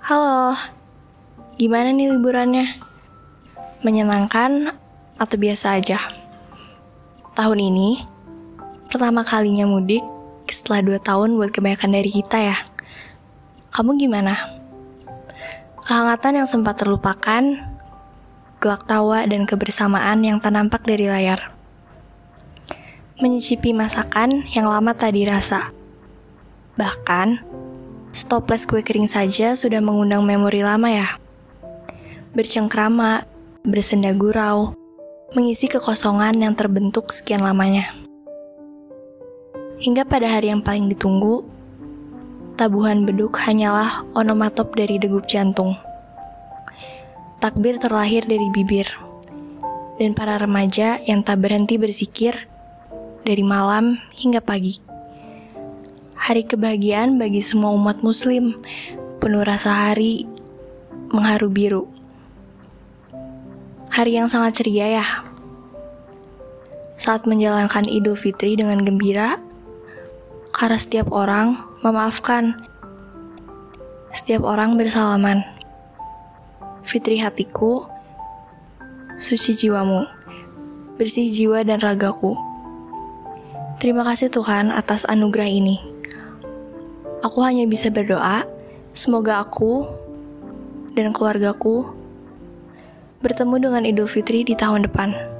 Halo, gimana nih liburannya? Menyenangkan atau biasa aja? Tahun ini, pertama kalinya mudik setelah dua tahun buat kebanyakan dari kita ya. Kamu gimana? Kehangatan yang sempat terlupakan, gelak tawa dan kebersamaan yang tak nampak dari layar. Menyicipi masakan yang lama tak dirasa. Bahkan, Stoples kue kering saja sudah mengundang memori lama ya. Bercengkrama, bersenda gurau, mengisi kekosongan yang terbentuk sekian lamanya. Hingga pada hari yang paling ditunggu, tabuhan beduk hanyalah onomatop dari degup jantung. Takbir terlahir dari bibir, dan para remaja yang tak berhenti berzikir dari malam hingga pagi hari kebahagiaan bagi semua umat muslim, penuh rasa hari, mengharu biru. Hari yang sangat ceria ya. Saat menjalankan Idul Fitri dengan gembira, karena setiap orang memaafkan. Setiap orang bersalaman. Fitri hatiku, suci jiwamu, bersih jiwa dan ragaku. Terima kasih Tuhan atas anugerah ini. Aku hanya bisa berdoa, semoga aku dan keluargaku bertemu dengan Idul Fitri di tahun depan.